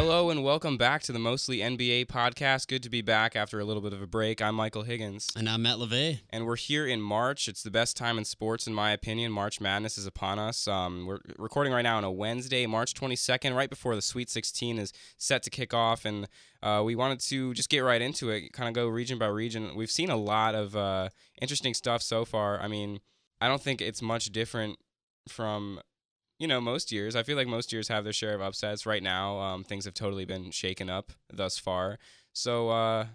Hello and welcome back to the Mostly NBA podcast. Good to be back after a little bit of a break. I'm Michael Higgins. And I'm Matt LeVay. And we're here in March. It's the best time in sports, in my opinion. March Madness is upon us. Um, we're recording right now on a Wednesday, March 22nd, right before the Sweet 16 is set to kick off. And uh, we wanted to just get right into it, kind of go region by region. We've seen a lot of uh, interesting stuff so far. I mean, I don't think it's much different from you know, most years. I feel like most years have their share of upsets. Right now, um, things have totally been shaken up thus far. So, uh,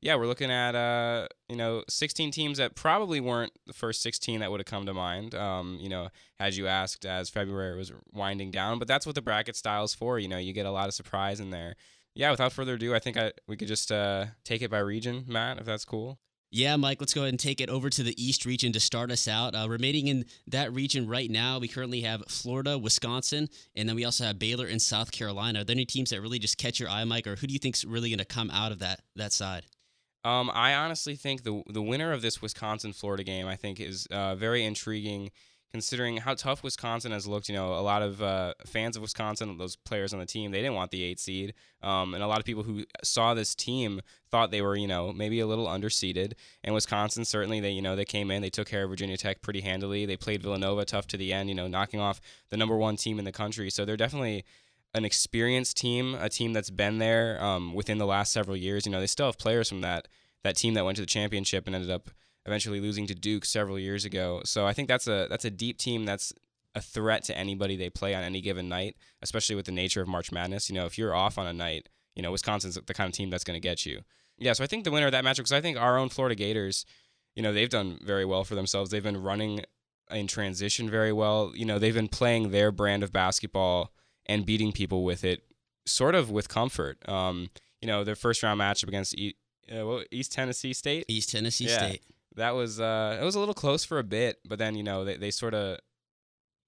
yeah, we're looking at, uh, you know, 16 teams that probably weren't the first 16 that would have come to mind, um, you know, as you asked, as February was winding down. But that's what the bracket style is for. You know, you get a lot of surprise in there. Yeah, without further ado, I think I, we could just uh, take it by region, Matt, if that's cool. Yeah, Mike, let's go ahead and take it over to the East region to start us out. Uh, remaining in that region right now, we currently have Florida, Wisconsin, and then we also have Baylor and South Carolina. Are there any teams that really just catch your eye, Mike, or who do you think's really going to come out of that that side? Um, I honestly think the the winner of this Wisconsin Florida game, I think, is uh, very intriguing considering how tough Wisconsin has looked. You know, a lot of uh, fans of Wisconsin, those players on the team, they didn't want the eight seed. Um, and a lot of people who saw this team thought they were, you know, maybe a little underseeded. And Wisconsin, certainly, they, you know, they came in, they took care of Virginia Tech pretty handily. They played Villanova tough to the end, you know, knocking off the number one team in the country. So they're definitely an experienced team, a team that's been there um, within the last several years. You know, they still have players from that that team that went to the championship and ended up eventually losing to Duke several years ago. So I think that's a that's a deep team that's a threat to anybody they play on any given night, especially with the nature of March Madness. You know, if you're off on a night, you know, Wisconsin's the kind of team that's going to get you. Yeah, so I think the winner of that matchup, because I think our own Florida Gators, you know, they've done very well for themselves. They've been running in transition very well. You know, they've been playing their brand of basketball and beating people with it, sort of with comfort. Um, you know, their first round matchup against e- uh, East Tennessee State. East Tennessee yeah. State that was uh, it was a little close for a bit, but then you know they, they sort of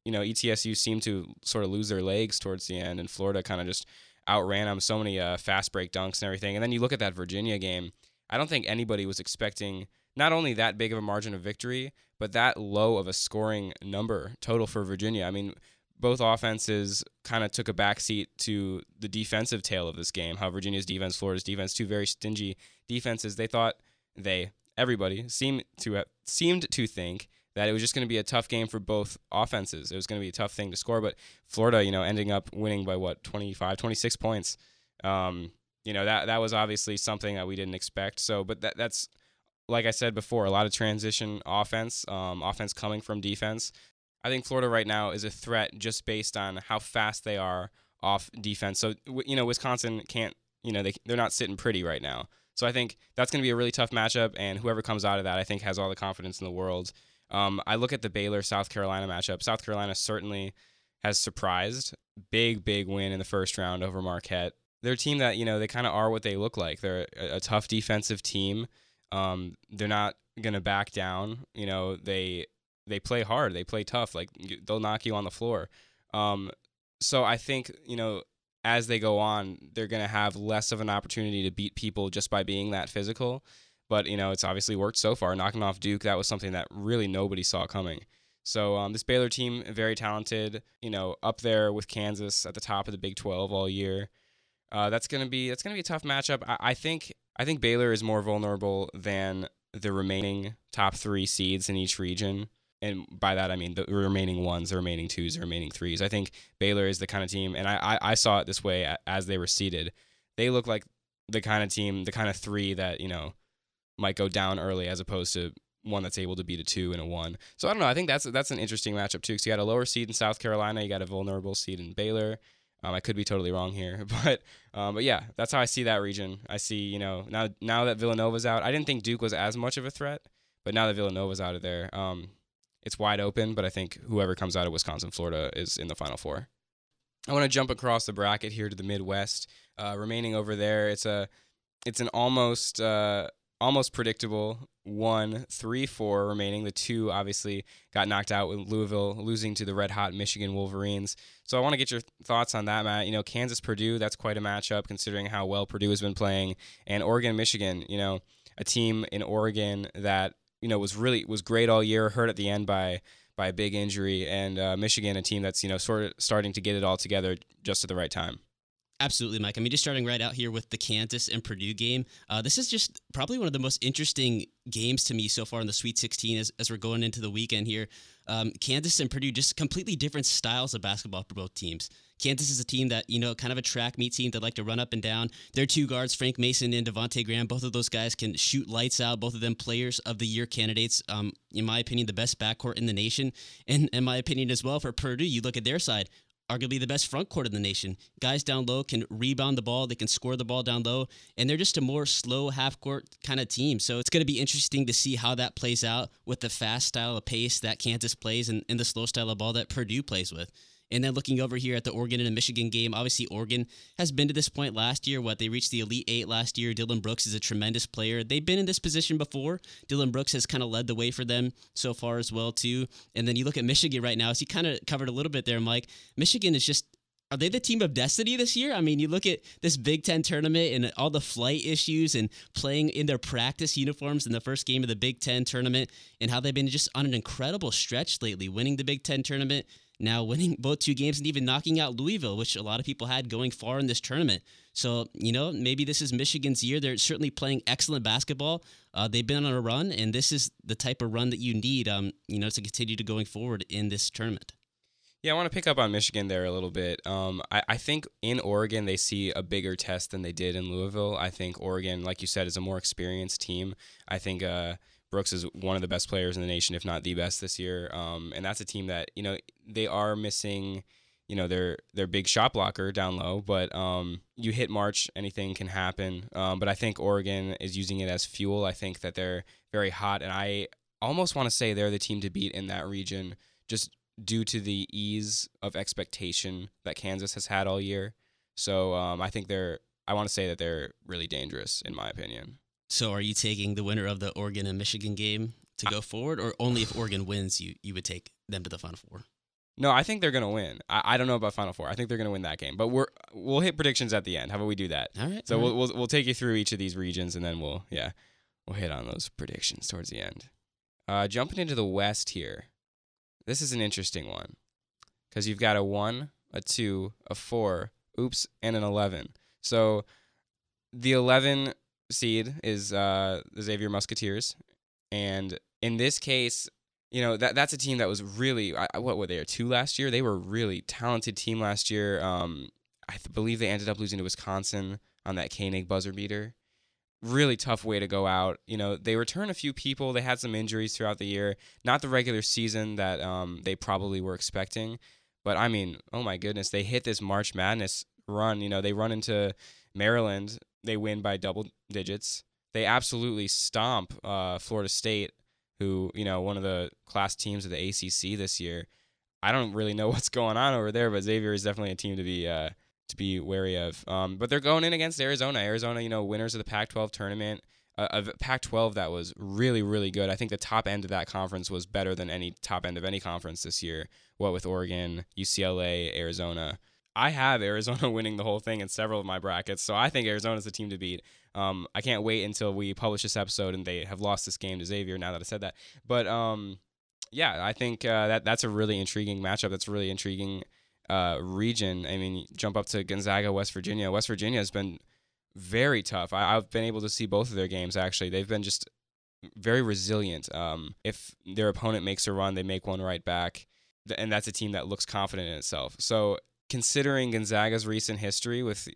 you know ETSU seemed to sort of lose their legs towards the end, and Florida kind of just outran them. So many uh, fast break dunks and everything, and then you look at that Virginia game. I don't think anybody was expecting not only that big of a margin of victory, but that low of a scoring number total for Virginia. I mean, both offenses kind of took a backseat to the defensive tail of this game. How Virginia's defense, Florida's defense, two very stingy defenses. They thought they everybody seemed to have, seemed to think that it was just going to be a tough game for both offenses. It was going to be a tough thing to score, but Florida, you know, ending up winning by what 25, 26 points. Um, you know that that was obviously something that we didn't expect. So, but that that's like I said before, a lot of transition offense, um, offense coming from defense. I think Florida right now is a threat just based on how fast they are off defense. So you know, Wisconsin can't, you know, they they're not sitting pretty right now. So I think that's going to be a really tough matchup, and whoever comes out of that, I think, has all the confidence in the world. Um, I look at the Baylor South Carolina matchup. South Carolina certainly has surprised. Big, big win in the first round over Marquette. They're a team that, you know, they kind of are what they look like. They're a, a tough defensive team. Um, they're not going to back down. You know, they they play hard. They play tough. Like they'll knock you on the floor. Um, so I think, you know, as they go on, they're going to have less of an opportunity to beat people just by being that physical. But, you know, it's obviously worked so far. Knocking off Duke, that was something that really nobody saw coming. So um, this Baylor team, very talented, you know, up there with Kansas at the top of the Big 12 all year. Uh, that's gonna be that's gonna be a tough matchup. I, I think I think Baylor is more vulnerable than the remaining top three seeds in each region and by that I mean the remaining ones, the remaining twos, the remaining threes. I think Baylor is the kind of team, and I, I, I saw it this way as they were seeded. They look like the kind of team, the kind of three that you know might go down early, as opposed to one that's able to beat a two and a one. So I don't know. I think that's that's an interesting matchup too. Because you got a lower seed in South Carolina, you got a vulnerable seed in Baylor. Um, I could be totally wrong here, but um, but yeah, that's how I see that region. I see you know now now that Villanova's out, I didn't think Duke was as much of a threat, but now that Villanova's out of there, um, it's wide open, but I think whoever comes out of Wisconsin, Florida is in the Final Four. I want to jump across the bracket here to the Midwest. Uh, remaining over there, it's a it's an almost uh, almost predictable one, three, four remaining. The two obviously got knocked out with Louisville losing to the red hot Michigan Wolverines. So I want to get your thoughts on that, Matt. You know, Kansas Purdue, that's quite a matchup considering how well Purdue has been playing, and Oregon Michigan. You know, a team in Oregon that you know was really was great all year. Hurt at the end by by a big injury, and uh, Michigan, a team that's you know sort of starting to get it all together just at the right time. Absolutely, Mike. I mean, just starting right out here with the Kansas and Purdue game. Uh, this is just probably one of the most interesting games to me so far in the Sweet 16 as, as we're going into the weekend here. Um, Kansas and Purdue, just completely different styles of basketball for both teams. Kansas is a team that, you know, kind of a track meet team that like to run up and down. Their two guards, Frank Mason and Devonte Graham, both of those guys can shoot lights out. Both of them players of the year candidates. Um, in my opinion, the best backcourt in the nation. And in my opinion as well, for Purdue, you look at their side arguably the best front court in the nation. Guys down low can rebound the ball, they can score the ball down low, and they're just a more slow half court kind of team. So it's going to be interesting to see how that plays out with the fast style of pace that Kansas plays and, and the slow style of ball that Purdue plays with. And then looking over here at the Oregon and the Michigan game, obviously Oregon has been to this point last year. What they reached the Elite Eight last year. Dillon Brooks is a tremendous player. They've been in this position before. Dillon Brooks has kind of led the way for them so far as well too. And then you look at Michigan right now. As you kind of covered a little bit there, Mike. Michigan is just are they the team of destiny this year? I mean, you look at this Big Ten tournament and all the flight issues and playing in their practice uniforms in the first game of the Big Ten tournament and how they've been just on an incredible stretch lately, winning the Big Ten tournament, now winning both two games and even knocking out Louisville, which a lot of people had going far in this tournament. So, you know, maybe this is Michigan's year. They're certainly playing excellent basketball. Uh, they've been on a run, and this is the type of run that you need, um, you know, to continue to going forward in this tournament. Yeah, I want to pick up on Michigan there a little bit. Um, I, I think in Oregon they see a bigger test than they did in Louisville. I think Oregon, like you said, is a more experienced team. I think uh, Brooks is one of the best players in the nation, if not the best this year. Um, and that's a team that you know they are missing. You know their their big shot blocker down low, but um, you hit March, anything can happen. Um, but I think Oregon is using it as fuel. I think that they're very hot, and I almost want to say they're the team to beat in that region, just due to the ease of expectation that Kansas has had all year. So um, I think they're. I want to say that they're really dangerous, in my opinion. So, are you taking the winner of the Oregon and Michigan game to go forward, or only if Oregon wins, you you would take them to the Final Four? No, I think they're gonna win. I, I don't know about Final Four. I think they're gonna win that game, but we're we'll hit predictions at the end. How about we do that? All right. So all we'll, we'll we'll take you through each of these regions, and then we'll yeah we'll hit on those predictions towards the end. Uh, jumping into the West here, this is an interesting one because you've got a one, a two, a four, oops, and an eleven. So the eleven seed is uh, the Xavier Musketeers, and in this case, you know that that's a team that was really I, what were they two last year? They were a really talented team last year. Um, I th- believe they ended up losing to Wisconsin on that Koenig buzzer beater. Really tough way to go out. You know they return a few people. They had some injuries throughout the year. Not the regular season that um, they probably were expecting, but I mean, oh my goodness, they hit this March Madness run. You know they run into Maryland they win by double digits. They absolutely stomp uh, Florida State, who you know one of the class teams of the ACC this year. I don't really know what's going on over there, but Xavier is definitely a team to be uh, to be wary of. Um, but they're going in against Arizona. Arizona, you know, winners of the Pac-12 tournament. Uh, of Pac-12 that was really really good. I think the top end of that conference was better than any top end of any conference this year. What with Oregon, UCLA, Arizona. I have Arizona winning the whole thing in several of my brackets, so I think Arizona's the team to beat. Um, I can't wait until we publish this episode and they have lost this game to Xavier. Now that I said that, but um, yeah, I think uh, that that's a really intriguing matchup. That's really intriguing uh, region. I mean, jump up to Gonzaga, West Virginia. West Virginia has been very tough. I, I've been able to see both of their games actually. They've been just very resilient. Um, if their opponent makes a run, they make one right back, and that's a team that looks confident in itself. So considering Gonzaga's recent history with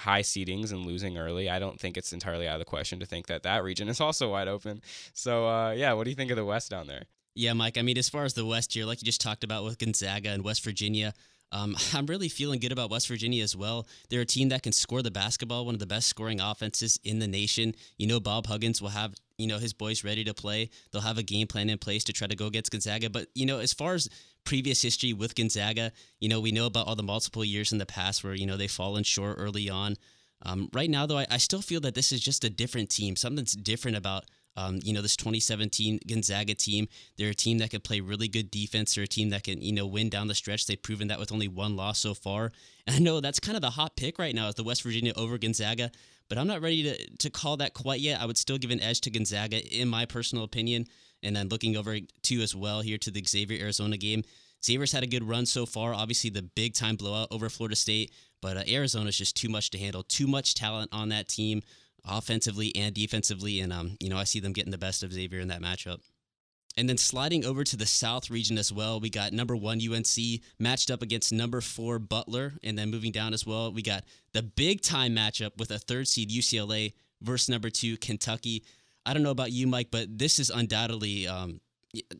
high seedings and losing early, I don't think it's entirely out of the question to think that that region is also wide open. So, uh, yeah, what do you think of the West down there? Yeah, Mike. I mean, as far as the West here, like you just talked about with Gonzaga and West Virginia, um, I'm really feeling good about West Virginia as well. They're a team that can score the basketball, one of the best scoring offenses in the nation. You know, Bob Huggins will have you know his boys ready to play. They'll have a game plan in place to try to go against Gonzaga. But you know, as far as previous history with Gonzaga, you know, we know about all the multiple years in the past where you know they've fallen short early on. Um, right now, though, I, I still feel that this is just a different team. Something's different about um, you know, this 2017 Gonzaga team, they're a team that can play really good defense. They're a team that can, you know, win down the stretch. They've proven that with only one loss so far. And I know that's kind of the hot pick right now is the West Virginia over Gonzaga, but I'm not ready to, to call that quite yet. I would still give an edge to Gonzaga in my personal opinion. And then looking over to as well here to the Xavier Arizona game, Xavier's had a good run so far. Obviously, the big time blowout over Florida State, but uh, Arizona's just too much to handle. Too much talent on that team, offensively and defensively, and um, you know I see them getting the best of Xavier in that matchup. And then sliding over to the South region as well, we got number one UNC matched up against number four Butler. And then moving down as well, we got the big time matchup with a third seed UCLA versus number two Kentucky. I don't know about you, Mike, but this is undoubtedly. Um,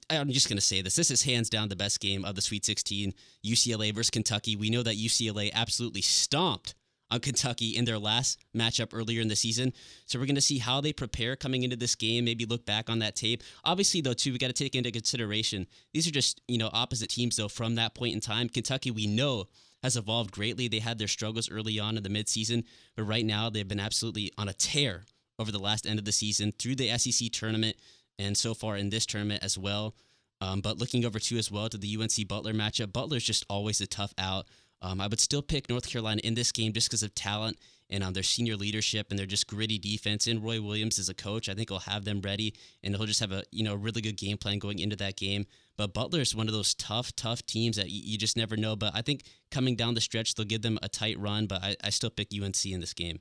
I'm just going to say this. This is hands down the best game of the Sweet 16, UCLA versus Kentucky. We know that UCLA absolutely stomped on Kentucky in their last matchup earlier in the season. So we're going to see how they prepare coming into this game, maybe look back on that tape. Obviously, though, too, we got to take into consideration these are just, you know, opposite teams, though, from that point in time. Kentucky, we know, has evolved greatly. They had their struggles early on in the midseason, but right now they've been absolutely on a tear over the last end of the season through the SEC tournament and so far in this tournament as well. Um, but looking over too as well to the UNC Butler matchup, Butler's just always a tough out. Um, I would still pick North Carolina in this game just because of talent and um, their senior leadership and their just gritty defense. And Roy Williams is a coach. I think he'll have them ready and he'll just have a you know really good game plan going into that game. But Butler is one of those tough, tough teams that you, you, just never know. But I think coming down the stretch, they'll give them a tight run. But I, I still pick UNC in this game.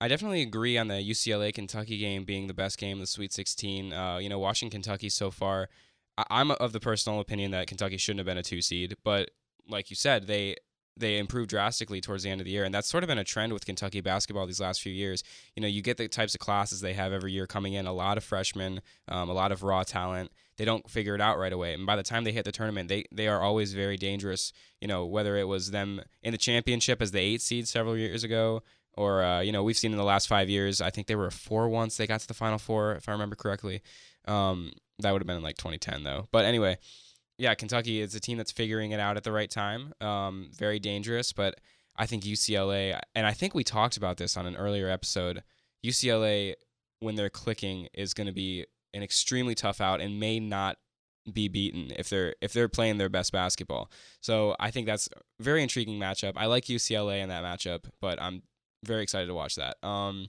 I definitely agree on the UCLA Kentucky game being the best game of the Sweet 16. Uh, you know, watching Kentucky so far, I- am of the personal opinion that Kentucky shouldn't have been a two seed, but like you said, they they improved drastically towards the end of the year. And that's sort of been a trend with Kentucky basketball these last few years. You know, you get the types of classes they have every year coming in, a lot of freshmen, um, a lot of raw talent. They don't figure it out right away. And by the time they hit the tournament, they, they are always very dangerous. You know, whether it was them in the championship as the eight seed several years ago, or, uh, you know, we've seen in the last five years, I think they were a four once they got to the final four, if I remember correctly. Um, that would have been in like 2010, though. But anyway, yeah, Kentucky is a team that's figuring it out at the right time. Um, very dangerous, but I think UCLA, and I think we talked about this on an earlier episode. UCLA, when they're clicking, is going to be an extremely tough out and may not be beaten if they're if they're playing their best basketball. So I think that's a very intriguing matchup. I like UCLA in that matchup, but I'm very excited to watch that. Um,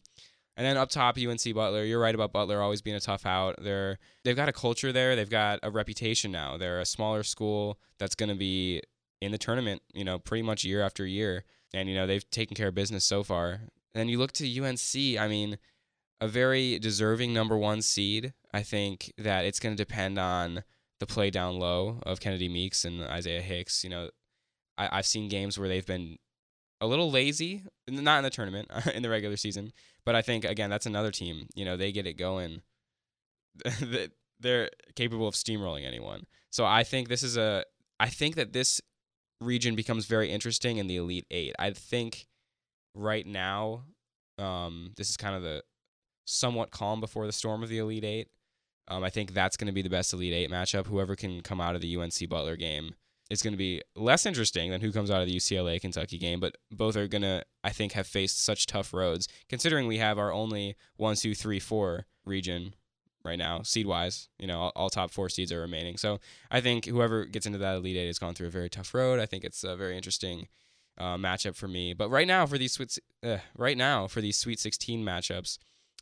and then up top, UNC Butler. You're right about Butler always being a tough out. They're they've got a culture there. They've got a reputation now. They're a smaller school that's going to be in the tournament. You know, pretty much year after year. And you know they've taken care of business so far. And then you look to UNC. I mean, a very deserving number one seed. I think that it's going to depend on the play down low of Kennedy Meeks and Isaiah Hicks. You know, I, I've seen games where they've been a little lazy, not in the tournament, in the regular season. But I think again, that's another team. You know, they get it going. They're capable of steamrolling anyone. So I think this is a. I think that this region becomes very interesting in the Elite Eight. I think right now, um, this is kind of the somewhat calm before the storm of the Elite Eight. Um, I think that's going to be the best Elite Eight matchup. Whoever can come out of the UNC Butler game is going to be less interesting than who comes out of the UCLA Kentucky game, but both are going to, I think, have faced such tough roads, considering we have our only one, two, three, four region right now, seed wise. You know, all, all, top four seeds are remaining. So I think whoever gets into that Elite Eight has gone through a very tough road. I think it's a very interesting uh, matchup for me. But right now, for these Sweet, uh, right now for these Sweet 16 matchups,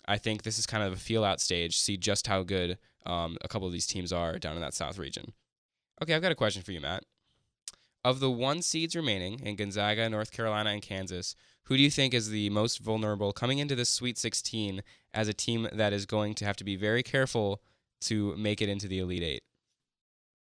I think this is kind of a feel out stage. See just how good um, a couple of these teams are down in that South region. Okay, I've got a question for you, Matt. Of the one seeds remaining in Gonzaga, North Carolina, and Kansas, who do you think is the most vulnerable coming into this Sweet 16 as a team that is going to have to be very careful to make it into the Elite Eight?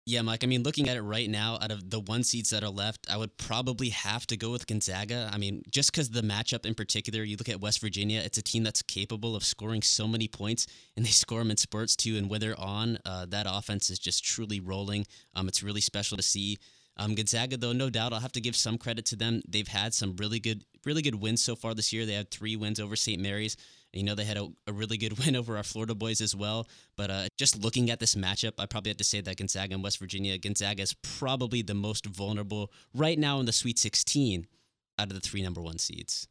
Yeah, Mike. I mean, looking at it right now, out of the one seeds that are left, I would probably have to go with Gonzaga. I mean, just because the matchup in particular, you look at West Virginia, it's a team that's capable of scoring so many points, and they score them in spurts too. And when they're on, uh, that offense is just truly rolling. Um, it's really special to see. Um, Gonzaga, though, no doubt, I'll have to give some credit to them. They've had some really good, really good wins so far this year. They had three wins over St. Mary's. You know, they had a, a really good win over our Florida boys as well. But uh, just looking at this matchup, I probably have to say that Gonzaga and West Virginia, Gonzaga is probably the most vulnerable right now in the Sweet 16 out of the three number one seeds.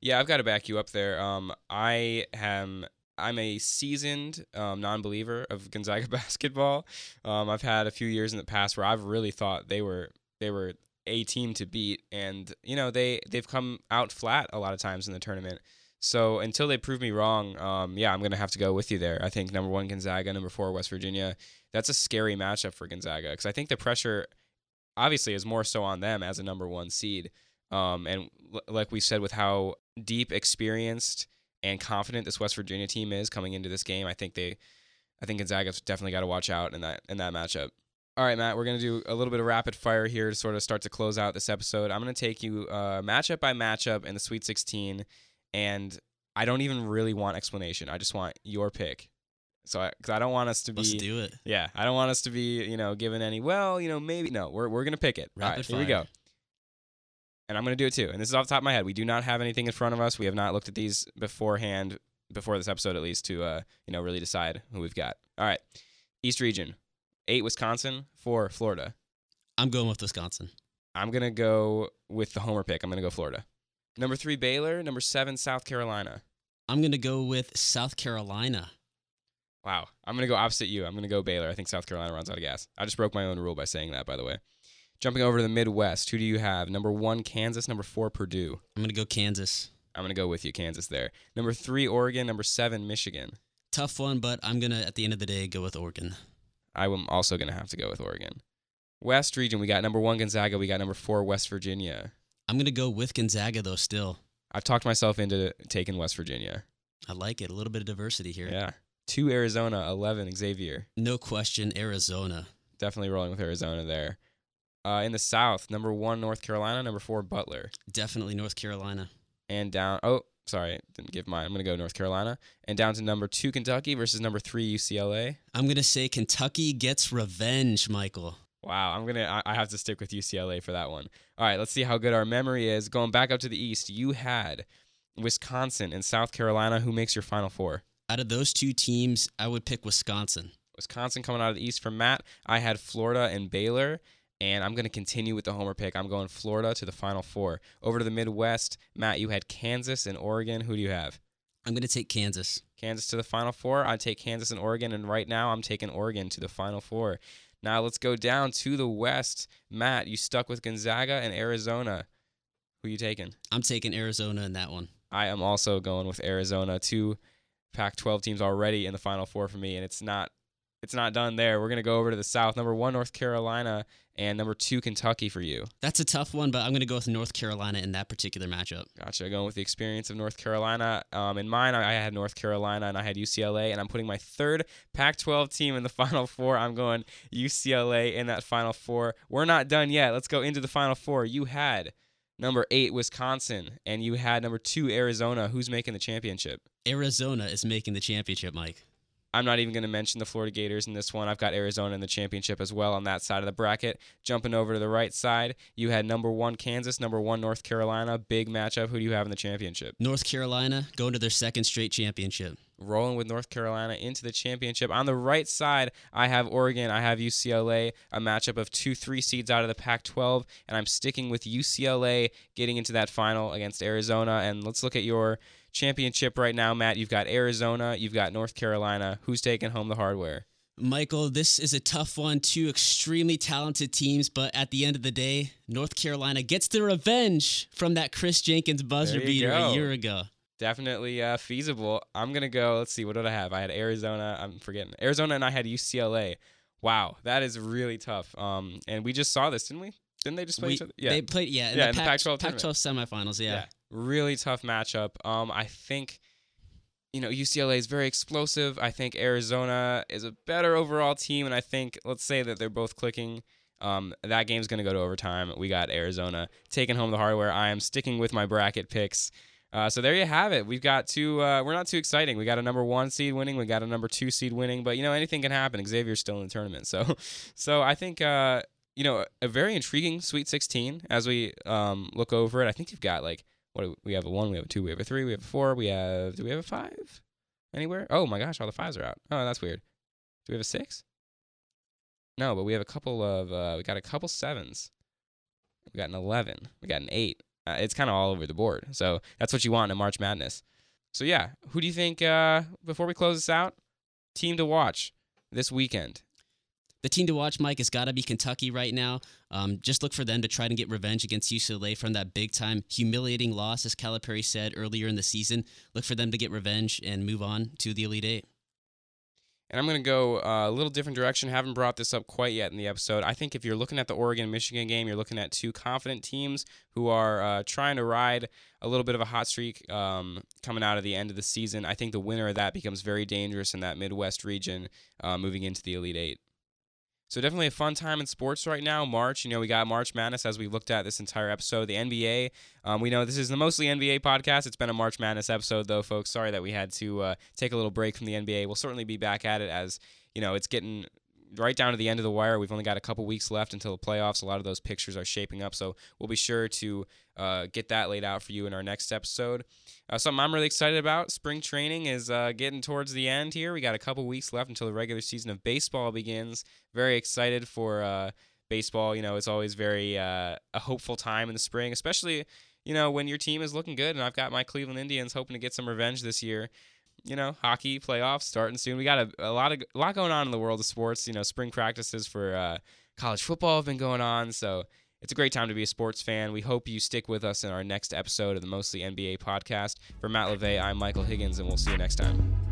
Yeah, I've got to back you up there. Um, I am I'm a seasoned um, non-believer of Gonzaga basketball. Um, I've had a few years in the past where I've really thought they were they were a team to beat, and you know they they've come out flat a lot of times in the tournament. So until they prove me wrong, um, yeah, I'm gonna have to go with you there. I think number one Gonzaga, number four West Virginia. That's a scary matchup for Gonzaga because I think the pressure obviously is more so on them as a number one seed. Um, and l- like we said, with how deep, experienced, and confident this West Virginia team is coming into this game, I think they, I think Gonzaga's definitely got to watch out in that in that matchup. All right, Matt, we're gonna do a little bit of rapid fire here to sort of start to close out this episode. I'm gonna take you uh, matchup by matchup in the Sweet 16, and I don't even really want explanation. I just want your pick. So, because I, don't want us to be, Let's do it. yeah, I don't want us to be, you know, given any. Well, you know, maybe no. We're we're gonna pick it. All Rapid right, here we go. And I'm gonna do it too. And this is off the top of my head. We do not have anything in front of us. We have not looked at these beforehand, before this episode at least, to uh, you know, really decide who we've got. All right, East Region, eight Wisconsin, four Florida. I'm going with Wisconsin. I'm gonna go with the homer pick. I'm gonna go Florida. Number three Baylor. Number seven South Carolina. I'm going to go with South Carolina. Wow. I'm going to go opposite you. I'm going to go Baylor. I think South Carolina runs out of gas. I just broke my own rule by saying that, by the way. Jumping over to the Midwest, who do you have? Number one, Kansas. Number four, Purdue. I'm going to go Kansas. I'm going to go with you, Kansas, there. Number three, Oregon. Number seven, Michigan. Tough one, but I'm going to, at the end of the day, go with Oregon. I am also going to have to go with Oregon. West region, we got number one, Gonzaga. We got number four, West Virginia. I'm going to go with Gonzaga, though, still. I've talked myself into taking West Virginia. I like it. A little bit of diversity here. Yeah. Two, Arizona. 11, Xavier. No question, Arizona. Definitely rolling with Arizona there. Uh, in the South, number one, North Carolina. Number four, Butler. Definitely North Carolina. and down. Oh, sorry, didn't give mine. I'm gonna go North Carolina and down to number two Kentucky versus number three UCLA. I'm going to say Kentucky gets revenge, Michael. Wow, I'm gonna. I, I have to stick with UCLA for that one. All right, let's see how good our memory is. Going back up to the East, you had Wisconsin and South Carolina. Who makes your Final Four? Out of those two teams, I would pick Wisconsin. Wisconsin coming out of the East for Matt. I had Florida and Baylor. And I'm going to continue with the homer pick. I'm going Florida to the Final Four. Over to the Midwest, Matt, you had Kansas and Oregon. Who do you have? I'm going to take Kansas. Kansas to the Final Four. I take Kansas and Oregon, and right now I'm taking Oregon to the Final Four. Now let's go down to the West. Matt, you stuck with Gonzaga and Arizona. Who are you taking? I'm taking Arizona in that one. I am also going with Arizona. Two Pac-12 teams already in the Final Four for me, and it's not it's not done there. We're gonna go over to the South. Number one, North Carolina, and number two, Kentucky for you. That's a tough one, but I'm going to go with North Carolina in that particular matchup. Gotcha. Going with the experience of North Carolina. Um, in mine, I I had North Carolina and I had UCLA, and I'm putting my third Pac 12 team in the Final Four. I'm going UCLA in that Final Four. We're not done yet. Let's go into the Final Four. You had number eight, Wisconsin, and you had number two, Arizona. Who's making the championship? Arizona is making the championship, Mike. I'm not even going to mention the Florida Gators in this one. I've got Arizona in the championship as well on that side of the bracket. Jumping over to the right side, you had number one Kansas, number one North Carolina. Big matchup. Who do you have in the championship? North Carolina going to their second straight championship. rolling with North Carolina into the championship. On the right side, I have Oregon, I have UCLA, a matchup of two, three seeds out of the Pac 12, and I'm sticking with UCLA getting into that final against Arizona. And let's look at your championship right now, Matt. You've got Arizona, you've got North Carolina. Who's taking home the hardware? Michael, this is a tough one. Two extremely talented teams, but at the end of the day, North Carolina gets the revenge from that Kris Jenkins buzzer beater go. a year ago. Definitely uh, feasible. I'm going to go, let's see, what did I have? I had Arizona, I'm forgetting. Arizona and I had UCLA. Wow, that is really tough. Um, and we just saw this, didn't we? Didn't they just play We- each other? Yeah. They played, yeah, in Yeah, the, in the Pac- Pac-12 tournament. Pac-12 semifinals, yeah. Really tough matchup. Um, I think, you know, UCLA is very explosive. I think Arizona is a better overall team, and I think let's say that they're both clicking. Um, that game's gonna go to overtime. We got Arizona taking home the hardware. I am sticking with my bracket picks. Uh, so there you have it. We've got two. Uh, we're not too exciting. We got a number one seed winning. We got a number two seed winning. But you know anything can happen. Xavier's still in the tournament. So, so I think uh, you know a very intriguing Sweet 16 as we um, look over it. I think you've got like what do we we have a one, we have a two, we have a three, we have a four, we have do we have a five anywhere? Oh my gosh, all the fives are out. Oh, that's weird. Do we have a six? No, but we have a couple of uh, we got a couple sevens. We got an eleven. We got an eight. Uh, it's kind of all over the board. So that's what you want in March Madness. So yeah, who do you think? Uh, before we close this out, team to watch this weekend. The team to watch, Mike, has got to be Kentucky right now. Um, just look for them to try to get revenge against UCLA from that big time humiliating loss, as Calipari said earlier in the season. Look for them to get revenge and move on to the Elite Eight. And I'm going to go uh, a little different direction. Haven't brought this up quite yet in the episode. I think if you're looking at the Oregon Michigan game, you're looking at two confident teams who are uh, trying to ride a little bit of a hot streak um, coming out of the end of the season. I think the winner of that becomes very dangerous in that Midwest region uh, moving into the Elite Eight. So definitely a fun time in sports right now. March, you know, we got March Madness as we looked at this entire episode. The NBA, um, we know this is the mostly NBA podcast. It's been a March Madness episode though, folks. Sorry that we had to uh, take a little break from the NBA. We'll certainly be back at it as you know it's getting right down to the end of the wire. We've only got a couple weeks left until the playoffs. A lot of those pictures are shaping up, so we'll be sure to uh, get that laid out for you in our next episode. Uh, something I'm really excited about: spring training is uh, getting towards the end here. We got a couple weeks left until the regular season of baseball begins. Very excited for uh, baseball. You know, it's always very uh, a hopeful time in the spring, especially you know when your team is looking good. And I've got my Cleveland Indians hoping to get some revenge this year you know, hockey playoffs starting soon. We got a, a lot of a lot going on in the world of sports. You know, spring practices for uh, college football have been going on, so it's a great time to be a sports fan. We hope you stick with us in our next episode of the Mostly NBA podcast. For Matt LeVay, I'm Michael Higgins, and we'll see you next time.